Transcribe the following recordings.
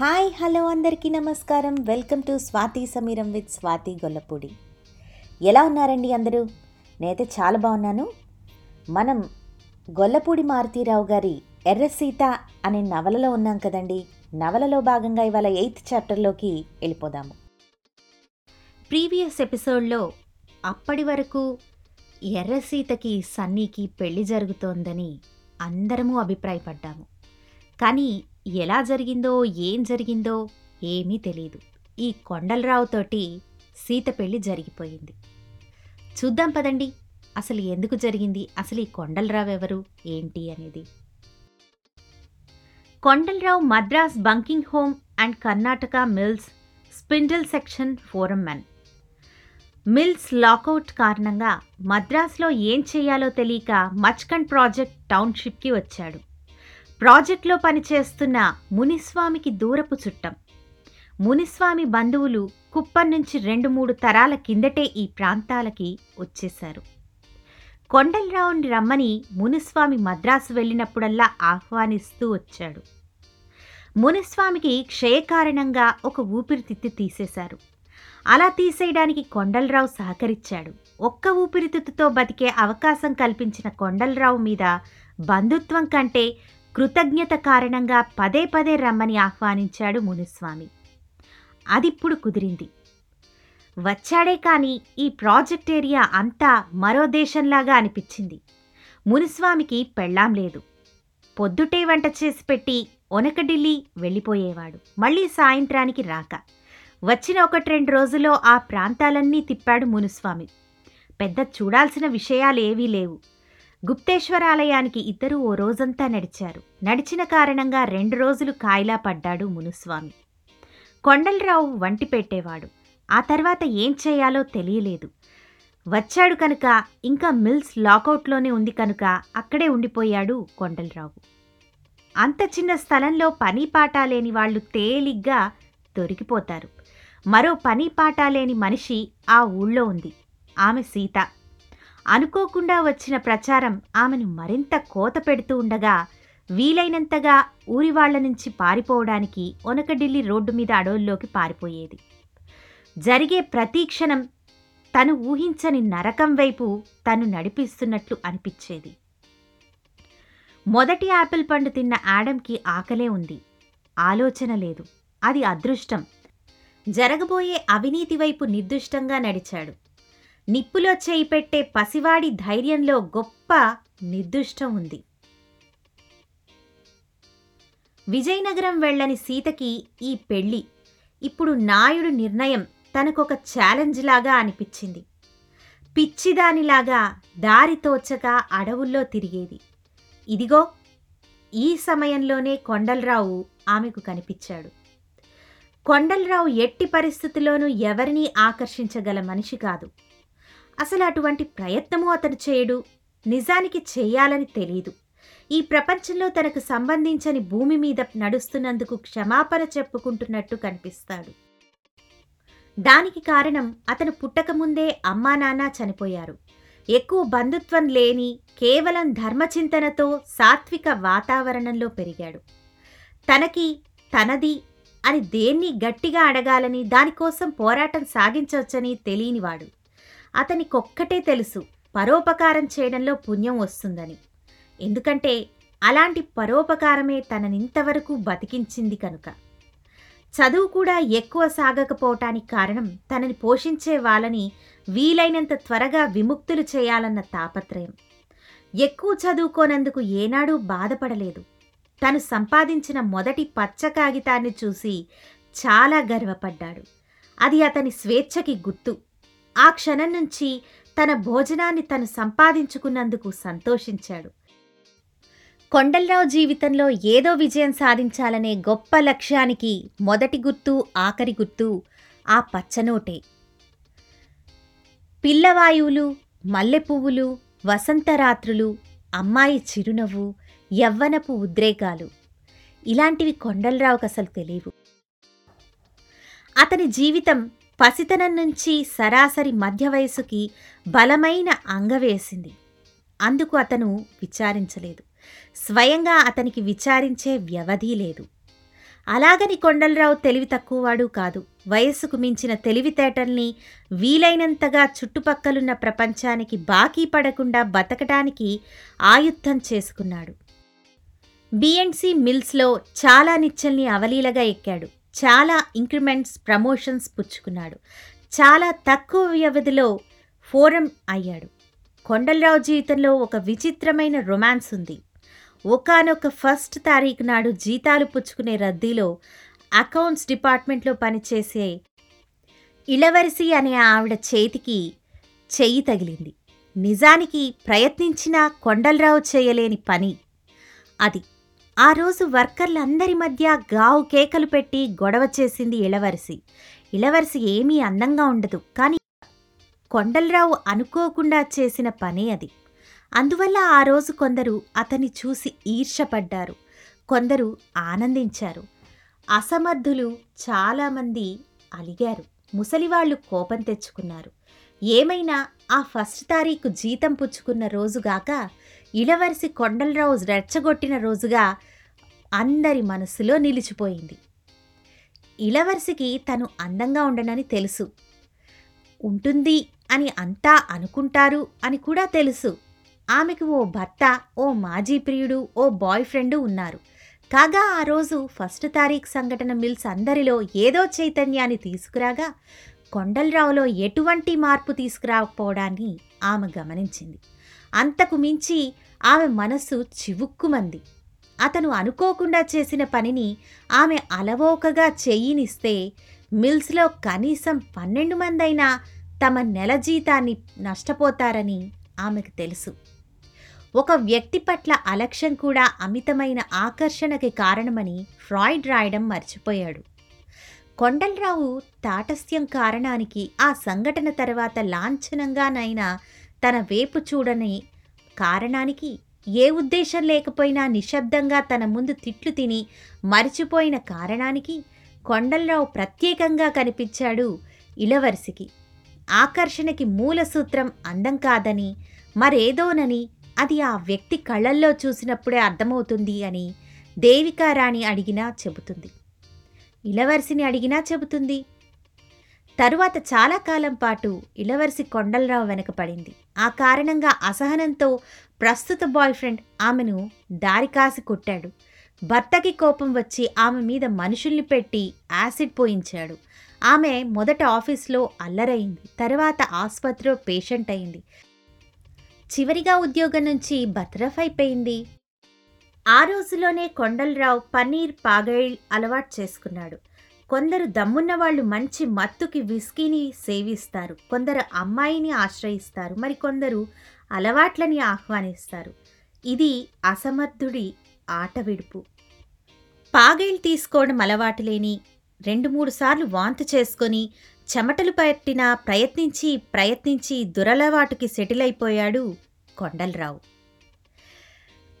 Hi hello అందరికీ నమస్కారం. Welcome to Swathi Sameeram with Swathi Gollapudi. ఎలా ఉన్నారండి అందరూ? నేనైతే చాలా బాగున్నాను. మనం గొల్లపూడి మారుతీరావు గారి ఎర్ర సీత అనే నవలలో ఉన్నాం కదండి. నవలలో భాగంగా ఇవాళ ఎయిత్ చాప్టర్లోకి వెళ్ళిపోదాము. ప్రీవియస్ ఎపిసోడ్లో అప్పటి వరకు ఎర్ర సీతకి సన్నీకి పెళ్ళి జరుగుతోందని అందరము అభిప్రాయపడ్డాము. కానీ ఎలా జరిగిందో ఏం జరిగిందో ఏమీ తెలియదు ఈ కొండలరావుతోటి సీత పెళ్ళి జరిగిపోయింది. చూద్దాం పదండి. అసలు ఎందుకు జరిగింది? అసలు ఈ కొండలరావు ఎవరు? ఏంటి అనేది. Kondalarao Madras Buckingham and Carnatic mills spindle section foremen mills lockout కారణంగా మద్రాస్లో ఏం చేయాలో తెలియక మచ్కండ్ ప్రాజెక్ట్ టౌన్షిప్కి వచ్చాడు. ప్రాజెక్ట్లో పనిచేస్తున్న మునిస్వామికి దూరపు చుట్టం. మునిస్వామి బంధువులు కుప్పం నుంచి రెండు మూడు తరాల కిందటే ఈ ప్రాంతాలకి వచ్చేశారు. కొండలరావుని రమ్మని మునిస్వామి మద్రాసు వెళ్ళినప్పుడల్లా ఆహ్వానిస్తూ వచ్చాడు. మునిస్వామికి క్షయకారణంగా ఒక ఊపిరితిత్తు తీసేశారు. అలా తీసేయడానికి కొండలరావు సహకరించాడు. ఒక్క ఊపిరితిత్తుతో బతికే అవకాశం కల్పించిన కొండలరావు మీద బంధుత్వం కంటే కృతజ్ఞత కారణంగా పదే పదే రమ్మని ఆహ్వానించాడు మునుస్వామి. అదిప్పుడు కుదిరింది. వచ్చాడే కానీ ఈ ప్రాజెక్ట్ ఏరియా అంతా మరో దేశంలాగా అనిపించింది. మునుస్వామికి పెళ్ళాం లేదు. పొద్దుటే వంట చేసి పెట్టి ఒనకడిల్లి వెళ్ళిపోయేవాడు. మళ్ళీ సాయంత్రానికి రాక. వచ్చిన ఒకటి రెండు రోజుల్లో ఆ ప్రాంతాలన్నీ తిప్పాడు మునుస్వామి. పెద్ద చూడాల్సిన విషయాలేవీ లేవు. గుప్తేశ్వరాలయానికి ఇద్దరూ ఓ రోజంతా నడిచారు. నడిచిన కారణంగా రెండు రోజులు కాయిలా పడ్డాడు మునుస్వామి. కొండలరావు వంటి పెట్టేవాడు. ఆ తర్వాత ఏం చేయాలో తెలియలేదు. వచ్చాడు కనుక ఇంకా మిల్స్ లాకౌట్లోనే ఉంది కనుక అక్కడే ఉండిపోయాడు కొండలరావు. అంత చిన్న స్థలంలో పని పాట లేని వాళ్ళు తేలిగ్గా దొరికిపోతారు. మరో పని పాట లేని మనిషి ఆ ఊళ్ళో ఉంది. ఆమె సీత. అనుకోకుండా వచ్చిన ప్రచారం ఆమెను మరింత కోత పెడుతూ ఉండగా వీలైనంతగా ఊరి వాళ్ళ నుంచి పారిపోవడానికి ఒనకడిల్లి రోడ్డు మీద అడవుల్లోకి పారిపోయేది. జరిగే ప్రతి క్షణం తను ఊహించని నరకం వైపు తను నడిపిస్తున్నట్లు అనిపించేది. మొదటి యాపిల్ పండు తిన్న యాడమ్కి ఆకలే ఉంది. ఆలోచన లేదు. అది అదృష్టం. జరగబోయే అవినీతి వైపు నిర్దుష్టంగా నడిచాడు. నిప్పులో చేయి పెట్టే పసివాడి ధైర్యంలో గొప్ప నిర్దుష్టం ఉంది. విజయనగరం వెళ్ళని సీతకి ఈ పెళ్ళి ఇప్పుడు నాయుడు నిర్ణయం తనకొక ఛాలెంజ్ లాగా అనిపించింది. పిచ్చిదానిలాగా దారి తోచక అడవుల్లో తిరిగేది. ఇదిగో ఈ సమయంలోనే కొండలరావు ఆమెకు కనిపించాడు. కొండలరావు ఎట్టి పరిస్థితుల్లోనూ ఎవరినీ ఆకర్షించగల మనిషి కాదు. అసలు అటువంటి ప్రయత్నము అతను చేయడు. నిజానికి చేయాలని తెలియదు ఈ ప్రపంచంలో తనకు సంబంధించని భూమి మీద నడుస్తున్నందుకు క్షమాపణ చెప్పుకుంటున్నట్టు కనిపిస్తాడు. దానికి కారణం అతను పుట్టకముందే అమ్మా నాన్న చనిపోయారు. ఎక్కువ బంధుత్వం లేని కేవలం ధర్మచింతనతో సాత్విక వాతావరణంలో పెరిగాడు. తనకి తనది అని దేన్ని గట్టిగా అడగాలని దానికోసం పోరాటం సాగించవచ్చని తెలియనివాడు. అతనికొక్కటే తెలుసు పరోపకారం చేయడంలో పుణ్యం వస్తుందని. ఎందుకంటే అలాంటి పరోపకారమే తననింతవరకు బతికించింది కనుక. చదువు కూడా ఎక్కువ సాగకపోవటానికి కారణం తనని పోషించే వాళ్ళని వీలైనంత త్వరగా విముక్తులు చేయాలన్న తాపత్రయం. ఎక్కువ చదువుకోనందుకు ఏనాడూ బాధపడలేదు. తను సంపాదించిన మొదటి పచ్చ కాగితాన్ని చూసి చాలా గర్వపడ్డాడు. అది అతని స్వేచ్ఛకి గుర్తు. ఆ క్షణం నుంచి తన భోజనాన్ని తను సంపాదించుకున్నందుకు సంతోషించాడు. కొండలరావు జీవితంలో ఏదో విజయం సాధించాలనే గొప్ప లక్ష్యానికి మొదటి గుర్తు ఆఖరి గుర్తు ఆ పచ్చనోటే. పిల్లవాయువులు మల్లెపువ్వులు వసంతరాత్రులు అమ్మాయి చిరునవ్వు యవ్వనపు ఉద్రేకాలు. ఇలాంటివి కొండలరావుకు అసలు తెలియవు. అతని జీవితం పసితనం నుంచి సరాసరి మధ్య వయసుకి బలమైన అంగవేసింది అందుకు అతను విచారించలేదు. స్వయంగా అతనికి విచారించే వ్యవధి లేదు. అలాగని కొండలరావు తెలివి తక్కువవాడు కాదు. వయస్సుకు మించిన తెలివితేటల్ని వీలైనంతగా చుట్టుపక్కలున్న ప్రపంచానికి బాకీ పడకుండా బతకడానికి ఆయుద్ధం చేసుకున్నాడు. బిఎండ్సి మిల్స్లో చాలా నిచ్చల్ని అవలీలగా ఎక్కాడు. చాలా ఇంక్రిమెంట్స్ ప్రమోషన్స్ పుచ్చుకున్నాడు. చాలా తక్కువ వ్యవధిలో ఫోరం అయ్యాడు. కొండలరావు జీవితంలో ఒక విచిత్రమైన రొమాన్స్ ఉంది. ఒకానొక ఫస్ట్ తారీఖు నాడు జీతాలు పుచ్చుకునే రద్దీలో అకౌంట్స్ డిపార్ట్మెంట్లో పనిచేసే ఇళవరిసి అనే ఆవిడ చేతికి చెయ్యి తగిలింది. నిజానికి ప్రయత్నించినా కొండలరావు చేయలేని పని. అది ఆ రోజు వర్కర్లందరి మధ్య గావు కేకలు పెట్టి గొడవ చేసింది ఇళవరిసి. ఇళవరిసి ఏమీ అందంగా ఉండదు కానీ కొండలరావు అనుకోకుండా చేసిన పనే అది. అందువల్ల ఆ రోజు కొందరు అతన్ని చూసి ఈర్షపడ్డారు కొందరు ఆనందించారు. అసమర్థులు చాలామంది అలిగారు. ముసలివాళ్ళు కోపం తెచ్చుకున్నారు. ఏమైనా ఆ ఫస్ట్ తారీఖు జీతం పుచ్చుకున్న రోజుగాక ఇలవరిసి కొండలరావు రెచ్చగొట్టిన రోజుగా అందరి మనసులో నిలిచిపోయింది. ఇలవరిసికి తను అందంగా ఉండనని తెలుసు. ఉంటుంది అని అంతా అనుకుంటారు అని కూడా తెలుసు. ఆమెకు ఓ భర్త ఓ మాజీ ప్రియుడు ఓ బాయ్ ఫ్రెండు ఉన్నారు. కాగా ఆ రోజు ఫస్ట్ తారీఖు సంఘటన మిల్స్ అందరిలో ఏదో చైతన్యాన్ని తీసుకురాగా కొండలరావులో ఎటువంటి మార్పు తీసుకురాకపోవడాన్ని ఆమె గమనించింది. అంతకు మించి ఆమె మనస్సు చివుక్కుమంది. అతను అనుకోకుండా చేసిన పనిని ఆమె అలవోకగా చెయ్యినిస్తే మిల్స్లో కనీసం పన్నెండు మందైనా తమ నెల జీతాన్ని నష్టపోతారని ఆమెకు తెలుసు. ఒక వ్యక్తి పట్ల అలక్ష్యం కూడా అమితమైన ఆకర్షణకి కారణమని ఫ్రాయిడ్ రాయడం మర్చిపోయాడు. కొండలరావు తాటస్థ్యం కారణానికి ఆ సంఘటన తర్వాత లాంఛనంగానైనా తన వేపు చూడని కారణానికి ఏ ఉద్దేశం లేకపోయినా నిశ్శబ్దంగా తన ముందు తిట్లు తిని మరిచిపోయిన కారణానికి కొండలరావు ప్రత్యేకంగా కనిపించాడు ఇలవరిసికి. ఆకర్షణకి మూల సూత్రం అందం కాదని మరేదోనని అది ఆ వ్యక్తి కళ్ళల్లో చూసినప్పుడే అర్థమవుతుంది అని దేవికారాణి అడిగినా చెబుతుంది. ఇలవరిసిని అడిగినా చెబుతుంది. తరువాత చాలా కాలం పాటు ఇలవరిసి కొండలరావు వెనకపడింది. ఆ కారణంగా అసహనంతో ప్రస్తుత బాయ్ ఫ్రెండ్ ఆమెను దారికాసి కొట్టాడు. భర్తకి కోపం వచ్చి ఆమె మీద మనుషుల్ని పెట్టి యాసిడ్ పోయించాడు. ఆమె మొదట ఆఫీస్లో అల్లరైంది. తర్వాత ఆసుపత్రిలో పేషెంట్ అయింది. చివరిగా ఉద్యోగం నుంచి బతరఫ్ అయిపోయింది. ఆ రోజులోనే కొండలరావు పన్నీర్ పాగైల్ అలవాటు చేసుకున్నాడు. కొందరు దమ్మున్న వాళ్ళు మంచి మత్తుకి విస్కీని సేవిస్తారు. కొందరు అమ్మాయిని ఆశ్రయిస్తారు. మరి కొందరు అలవాట్లని ఆహ్వానిస్తారు. ఇది అసమర్థుడి ఆట విడుపు. పాగైల్ తీసుకోవడం అలవాటు లేని రెండు మూడు సార్లు వాంతి చేసుకొని చెమటలు పట్టినా ప్రయత్నించి ప్రయత్నించి దురలవాటుకి సెటిల్ అయిపోయాడు కొండలరావు.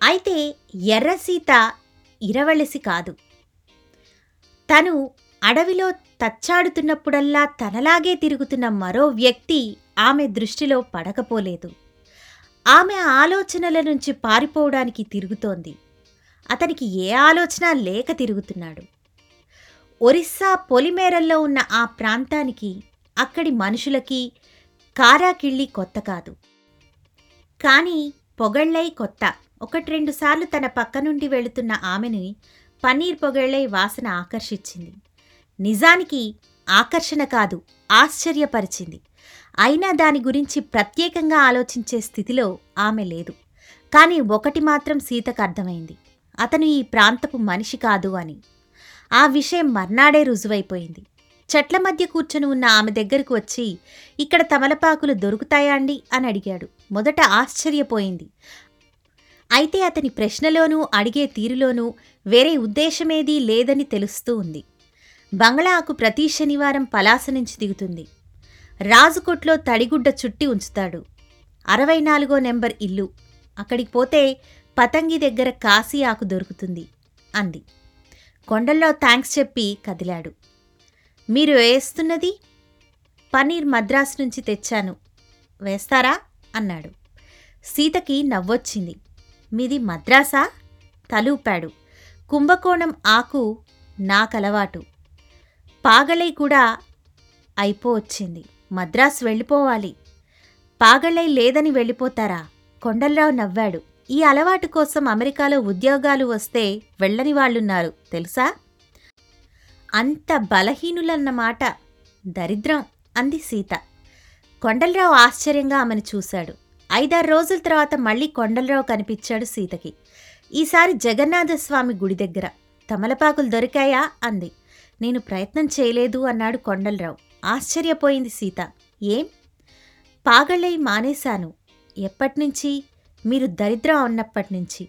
అయితే ఎర్రసీత ఇరవలసి కాదు. తను అడవిలో తచ్చాడుతున్నప్పుడల్లా తనలాగే తిరుగుతున్న మరో వ్యక్తి ఆమె దృష్టిలో పడకపోలేదు. ఆమె ఆలోచనల నుంచి పారిపోవడానికి తిరుగుతోంది. అతనికి ఏ ఆలోచన లేక తిరుగుతున్నాడు. ఒరిస్సా పొలిమేరల్లో ఉన్న ఆ ప్రాంతానికి అక్కడి మనుషులకి కారాకిళ్ళి కొత్త కాదు. కానీ పొగళ్ళై కొత్త. ఒకటి రెండు సార్లు తన పక్క నుండి వెళుతున్న ఆమెని పన్నీర్ పొగళ్ళై వాసన ఆకర్షించింది. నిజానికి ఆకర్షణ కాదు ఆశ్చర్యపరిచింది. అయినా దాని గురించి ప్రత్యేకంగా ఆలోచించే స్థితిలో ఆమె లేదు. కానీ ఒకటి మాత్రం సీతకు అర్థమైంది. అతను ఈ ప్రాంతపు మనిషి కాదు అని. ఆ విషయం మర్నాడే రుజువైపోయింది. చెట్ల మధ్య కూర్చొని ఉన్న ఆమె దగ్గరకు వచ్చి ఇక్కడ తమలపాకులు దొరుకుతాయా అండి? అని అడిగాడు. మొదట ఆశ్చర్యపోయింది. అయితే అతని ప్రశ్నలోనూ అడిగే తీరులోనూ వేరే ఉద్దేశమేదీ లేదని తెలుస్తూ ఉంది. బంగ్లాకు ప్రతి శనివారం పలాస నుంచి దిగుతుంది. రాజుకోట్లో తడిగుడ్డ చుట్టి ఉంచుతాడు. అరవై నాలుగో నెంబర్ ఇల్లు. అక్కడికి పోతే పతంగి దగ్గర కాశీ ఆకు దొరుకుతుంది అంది. కొండల్లో థ్యాంక్స్ చెప్పి కదిలాడు. మీరు వేస్తున్నది? పన్నీర్ మద్రాసు నుంచి తెచ్చాను. వేస్తారా? అన్నాడు. సీతకి నవ్వొచ్చింది. మీది మద్రాసా? తలూపాడు. కుంభకోణం ఆకు నాకలవాటు. పాగలై కూడా అయిపోవచ్చింది. మద్రాసు వెళ్ళిపోవాలి. పాగలై లేదని వెళ్ళిపోతారా? కొండలరావు నవ్వాడు. ఈ అలవాటు కోసం అమెరికాలో ఉద్యోగాలు వస్తే వెళ్ళని వాళ్ళున్నారు తెలుసా? అంత బలహీనులన్నమాట దరిద్రం అంది సీత. కొండలరావు ఆశ్చర్యంగా ఆమెను చూశాడు. ఐదారు రోజుల తర్వాత మళ్ళీ కొండలరావు కనిపించాడు సీతకి. ఈసారి జగన్నాథస్వామి గుడి దగ్గర తమలపాకులు దొరికాయా? అంది. నేను ప్రయత్నం చేయలేదు అన్నాడు కొండలరావు. ఆశ్చర్యపోయింది సీత. ఏం? పాగళ్ళై మానేశాను. ఎప్పటినుంచి? మీరు దరిద్రం ఉన్నప్పటినుంచి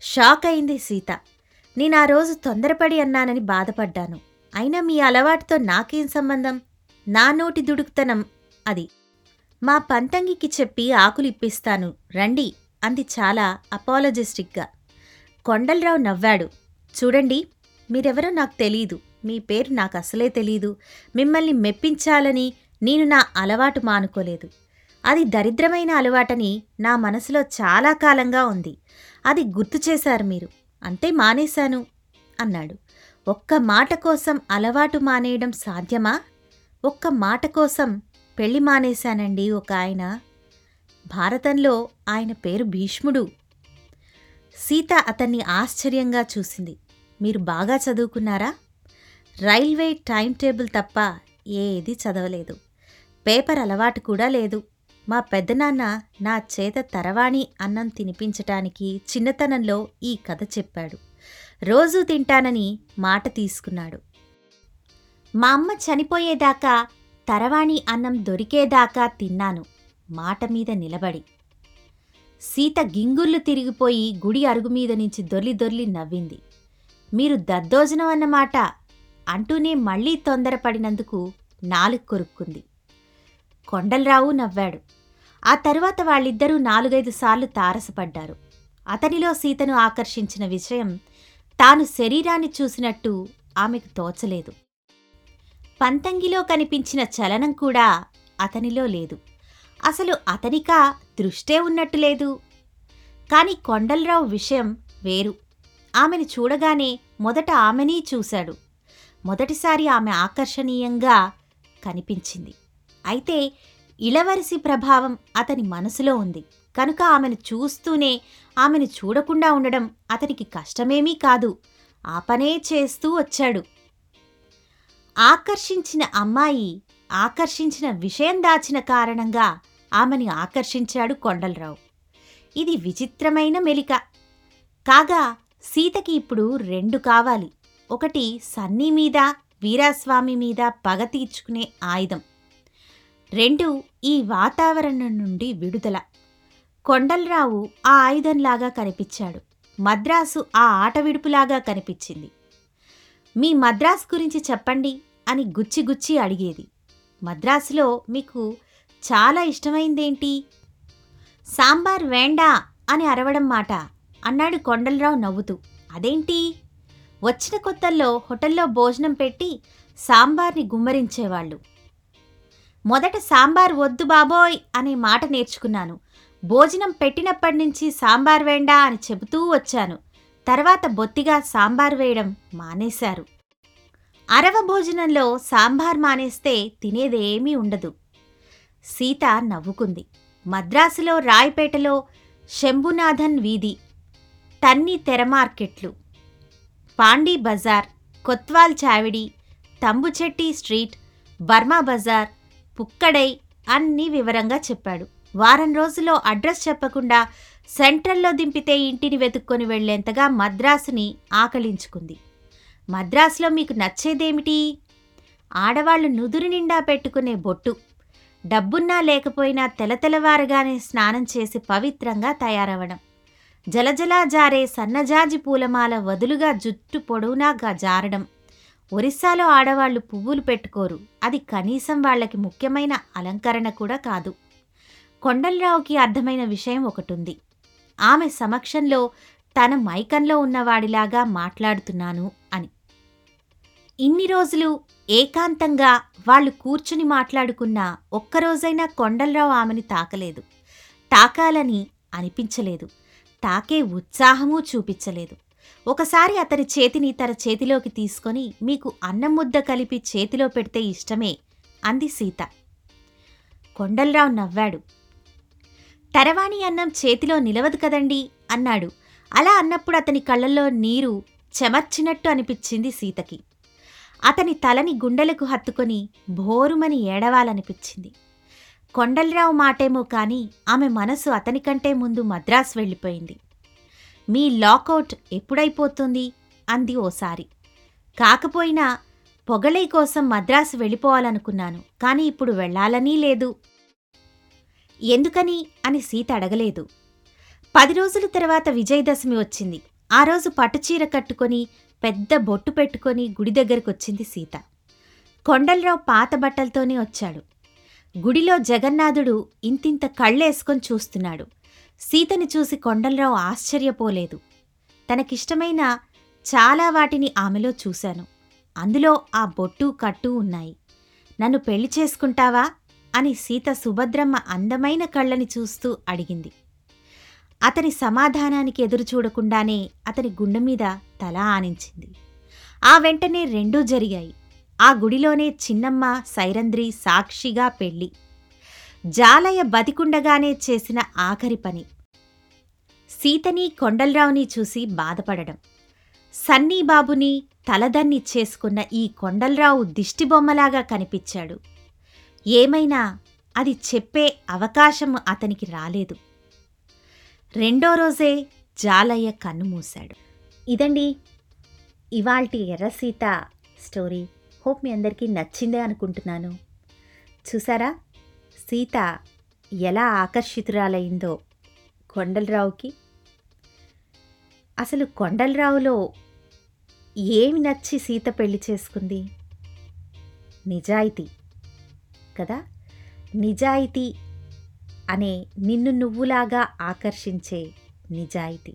షాక్ అయింది సీత. నేను ఆ రోజు తొందరపడి అన్నానని బాధపడ్డాను. అయినా మీ అలవాటుతో నాకేం సంబంధం? నా నోటి దుడుకుతనం అది. మా పంతంగికి చెప్పి ఆకులు ఇప్పిస్తాను. రండి అంది చాలా అపాలజిస్టిక్గా. కొండలరావు నవ్వాడు. చూడండి మీరెవరో నాకు తెలీదు. మీ పేరు నాకు అసలే తెలీదు. మిమ్మల్ని మెప్పించాలని నేను నా అలవాటు మానుకోలేదు. అది దరిద్రమైన అలవాటని నా మనసులో చాలా కాలంగా ఉంది. అది గుర్తు చేశారు మీరు. అంతే మానేశాను అన్నాడు. ఒక్క మాట కోసం అలవాటు మానేయడం సాధ్యమా? ఒక్క మాట కోసం పెళ్ళి మానేశానండి ఒక ఆయన. భారతంలో ఆయన పేరు భీష్ముడు. సీత అతన్ని ఆశ్చర్యంగా చూసింది. మీరు బాగా చదువుకున్నారా? రైల్వే టైం టేబుల్ తప్ప ఏది చదవలేదు. పేపర్ అలవాటు కూడా లేదు. మా పెద్దనాన్న నా చేత తరవాణి అన్నం తినిపించటానికి చిన్నతనంలో ఈ కథ చెప్పాడు. రోజూ తింటానని మాట తీసుకున్నాడు. మా అమ్మ చనిపోయేదాకా తరవాణి అన్నం దొరికేదాకా తిన్నాను. మాట మీద నిలబడి. సీత గింగుర్లు తిరిగిపోయి గుడి అరుగు మీద నుంచి దొర్లి దొర్లి నవ్వింది. మీరు దద్దోజనం అన్నమాట. అంటూనే మళ్ళీ తొందరపడినందుకు నాలుగు కొరుక్కుంది. కొండలరావు నవ్వాడు. ఆ తరువాత వాళ్ళిద్దరూ నాలుగైదు సార్లు తారసపడ్డారు. అతనిలో సీతను ఆకర్షించిన విషయం తాను శరీరాన్ని చూసినట్టు ఆమెకు తోచలేదు. పంతంగిలో కనిపించిన చలనం కూడా అతనిలో లేదు. అసలు అతనికా దృష్టే ఉన్నట్టు లేదు. కాని కొండలరావు విషయం వేరు. ఆమెను చూడగానే మొదట ఆమెనీ చూశాడు. మొదటిసారి ఆమె ఆకర్షణీయంగా కనిపించింది. అయితే ఇళవరిసి ప్రభావం అతని మనసులో ఉంది. కనుక ఆమెను చూస్తూనే ఆమెను చూడకుండా ఉండడం అతనికి కష్టమేమీ కాదు. ఆ పనే చేస్తూ వచ్చాడు. ఆకర్షించిన అమ్మాయి ఆకర్షించిన విషయం దాచిన కారణంగా ఆమెని ఆకర్షించాడు కొండలరావు. ఇది విచిత్రమైన మెలిక. కాగా సీతకి ఇప్పుడు రెండు కావాలి. ఒకటి సన్నీ మీద వీరాస్వామి మీద పగ తీర్చుకునే ఆయుధం. రెండు ఈ వాతావరణం నుండి విడుదల. కొండలరావు ఆ ఆయుధంలాగా కనిపించాడు. మద్రాసు ఆ ఆట విడుపులాగా కనిపించింది. మీ మద్రాసు గురించి చెప్పండి అని గుచ్చి గుచ్చి అడిగేది. మద్రాసులో మీకు చాలా ఇష్టమైందేంటి? సాంబార్ వేండా అని అరవడం మాట అన్నాడు కొండలరావు నవ్వుతూ. అదేంటి? వచ్చిన కొత్తల్లో హోటల్లో భోజనం పెట్టి సాంబార్ని గుమ్మరించేవాళ్ళు. మొదట సాంబార్ వద్దు బాబోయ్ అనే మాట నేర్చుకున్నాను. భోజనం పెట్టినప్పటి నుంచి సాంబార్ వేండా అని చెబుతూ వచ్చాను. తర్వాత బొత్తిగా సాంబార్ వేయడం మానేశారు. అరవ భోజనంలో సాంబార్ మానేస్తే తినేదేమీ ఉండదు. సీత నవ్వుకుంది. మద్రాసులో రాయపేటలో శంభునాథన్ వీధి. తన్ని తెర మార్కెట్లు పాండీ బజార్ కొత్వాల్ చావిడి తంబుచెట్టి స్ట్రీట్ బర్మా బజార్ పుక్కడై అన్నీ వివరంగా చెప్పాడు. వారం రోజుల్లో అడ్రస్ చెప్పకుండా సెంట్రల్లో దింపితే ఇంటిని వెతుక్కొని వెళ్ళేంతగా మద్రాసుని ఆకలించుకుంది మద్రాసులో మీకు నచ్చేదేమిటి? ఆడవాళ్ళు నుదురు నిండా పెట్టుకునే బొట్టు. డబ్బున్నా లేకపోయినా తెలతెలవారగానే స్నానం చేసి పవిత్రంగా తయారవడం. జలజలా జారే సన్నజాజి పూలమాల వదులుగా జుట్టు పొడవునాగా జారడం. ఒరిస్సాలో ఆడవాళ్ళు పువ్వులు పెట్టుకోరు. అది కనీసం వాళ్ళకి ముఖ్యమైన అలంకరణ కూడా కాదు. కొండలరావుకి అర్థమైన విషయం ఒకటుంది. ఆమె సమక్షంలో తన మైకంలో ఉన్నవాడిలాగా మాట్లాడుతున్నాను అని. ఇన్ని రోజులు ఏకాంతంగా వాళ్ళు కూర్చుని మాట్లాడుకున్నా ఒక్కరోజైనా కొండలరావు ఆమెని తాకలేదు. తాకాలని అనిపించలేదు. తాకే ఉత్సాహమూ చూపించలేదు. ఒకసారి అతని చేతిని తన చేతిలోకి తీసుకొని మీకు అన్నం ముద్ద కలిపి చేతిలో పెడితే ఇష్టమే అంది సీత. కొండలరావు నవ్వాడు. తరవాణి అన్నం చేతిలో నిలవదు కదండి అన్నాడు. అలా అన్నప్పుడు అతని కళ్ళల్లో నీరు చెమర్చినట్టు అనిపించింది సీతకి. అతని తలని గుండెలకు హత్తుకొని భోరుమని ఏడవాలనిపించింది. కొండలరావు మాటేమో కాని ఆమె మనసు అతనికంటే ముందు మద్రాస్ వెళ్ళిపోయింది. మీ లాకౌట్ ఎప్పుడైపోతుంది? అంది ఓసారి. కాకపోయినా పొగలై కోసం మద్రాసు వెళ్ళిపోవాలనుకున్నాను కానీ ఇప్పుడు వెళ్ళాలని లేదు. ఎందుకని? అని సీత అడగలేదు. పది రోజుల తర్వాత విజయదశమి వచ్చింది. ఆ రోజు పట్టుచీర కట్టుకొని పెద్ద బొట్టు పెట్టుకొని గుడి దగ్గరకొచ్చింది సీత. కొండలరావు పాత బట్టలతోనే వచ్చాడు. గుడిలో జగన్నాథుడు ఇంతింత కళ్ళేసుకొని చూస్తున్నాడు. సీతని చూసి కొండలరావు ఆశ్చర్యపోలేదు. తనకిష్టమైన చాలా వాటిని ఆమెలో చూశాను. అందులో ఆ బొట్టు కట్టు ఉన్నాయి. నన్ను పెళ్ళి చేసుకుంటావా? అని సీత సుభద్రమ్మ అందమైన కళ్ళని చూస్తూ అడిగింది. అతని సమాధానానికి ఎదురు చూడకుండానే అతని గుండె మీద తల ఆనించింది. ఆ వెంటనే రెండూ జరిగాయి. ఆ గుడిలోనే చిన్నమ్మ సైరంధ్రి సాక్షిగా పెళ్ళి. జాలయ బతికుండగానే చేసిన ఆఖరి పని. సీతని కొండలరావుని చూసి బాధపడడం. సన్నీబాబుని తలదన్ని చేసుకున్న ఈ కొండలరావు దిష్టిబొమ్మలాగా కనిపించాడు. ఏమైనా అది చెప్పే అవకాశం అతనికి రాలేదు. రెండో రోజే జాలయ్య కన్ను మూశాడు. ఇదండి ఇవాల్టి ఎర్రసీత స్టోరీ. హోప్ మీ అందరికీ నచ్చిందే అనుకుంటున్నాను. చూసారా? సీత ఎలా ఆకర్షితురాలైందో కొండలరావుకి. అసలు కొండలరావులో ఏమి నచ్చి సీత పెళ్ళి చేసుకుంది? నిజాయితీ కదా? నిజాయితీ అనే నిన్ను నువ్వులాగా ఆకర్షించే నిజాయితీ.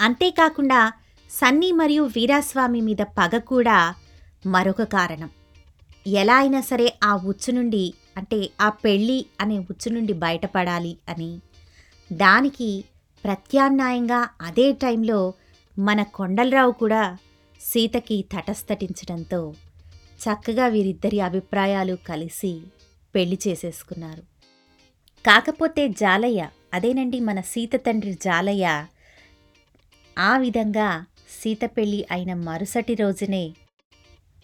అంతేకాకుండా సన్నీ మరియు వీరాస్వామి మీద పగ కూడా మరొక కారణం. ఎలా అయినా సరే ఆ ఉచ్చు నుండి అంటే ఆ పెళ్ళి అనే ఉచ్చు నుండి బయటపడాలి అని. దానికి ప్రత్యామ్నాయంగా అదే టైంలో మన కొండలరావు కూడా సీతకి తటస్థటించడంతో చక్కగా వీరిద్దరి అభిప్రాయాలు కలిసి పెళ్ళి చేసేసుకున్నారు. కాకపోతే జాలయ్య అదేనండి మన సీత తండ్రి జాలయ్య ఆ విధంగా సీత పెళ్ళి అయిన మరుసటి రోజునే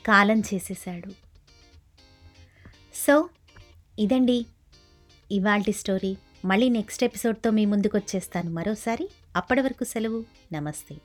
కాలం చేసేశాడు. సో ఇదండి ఇవాల్టి స్టోరీ. మళ్ళీ నెక్స్ట్ ఎపిసోడ్తో మీ ముందుకు వచ్చేస్తాను మరోసారి అప్పటి వరకు సెలవు. నమస్తే.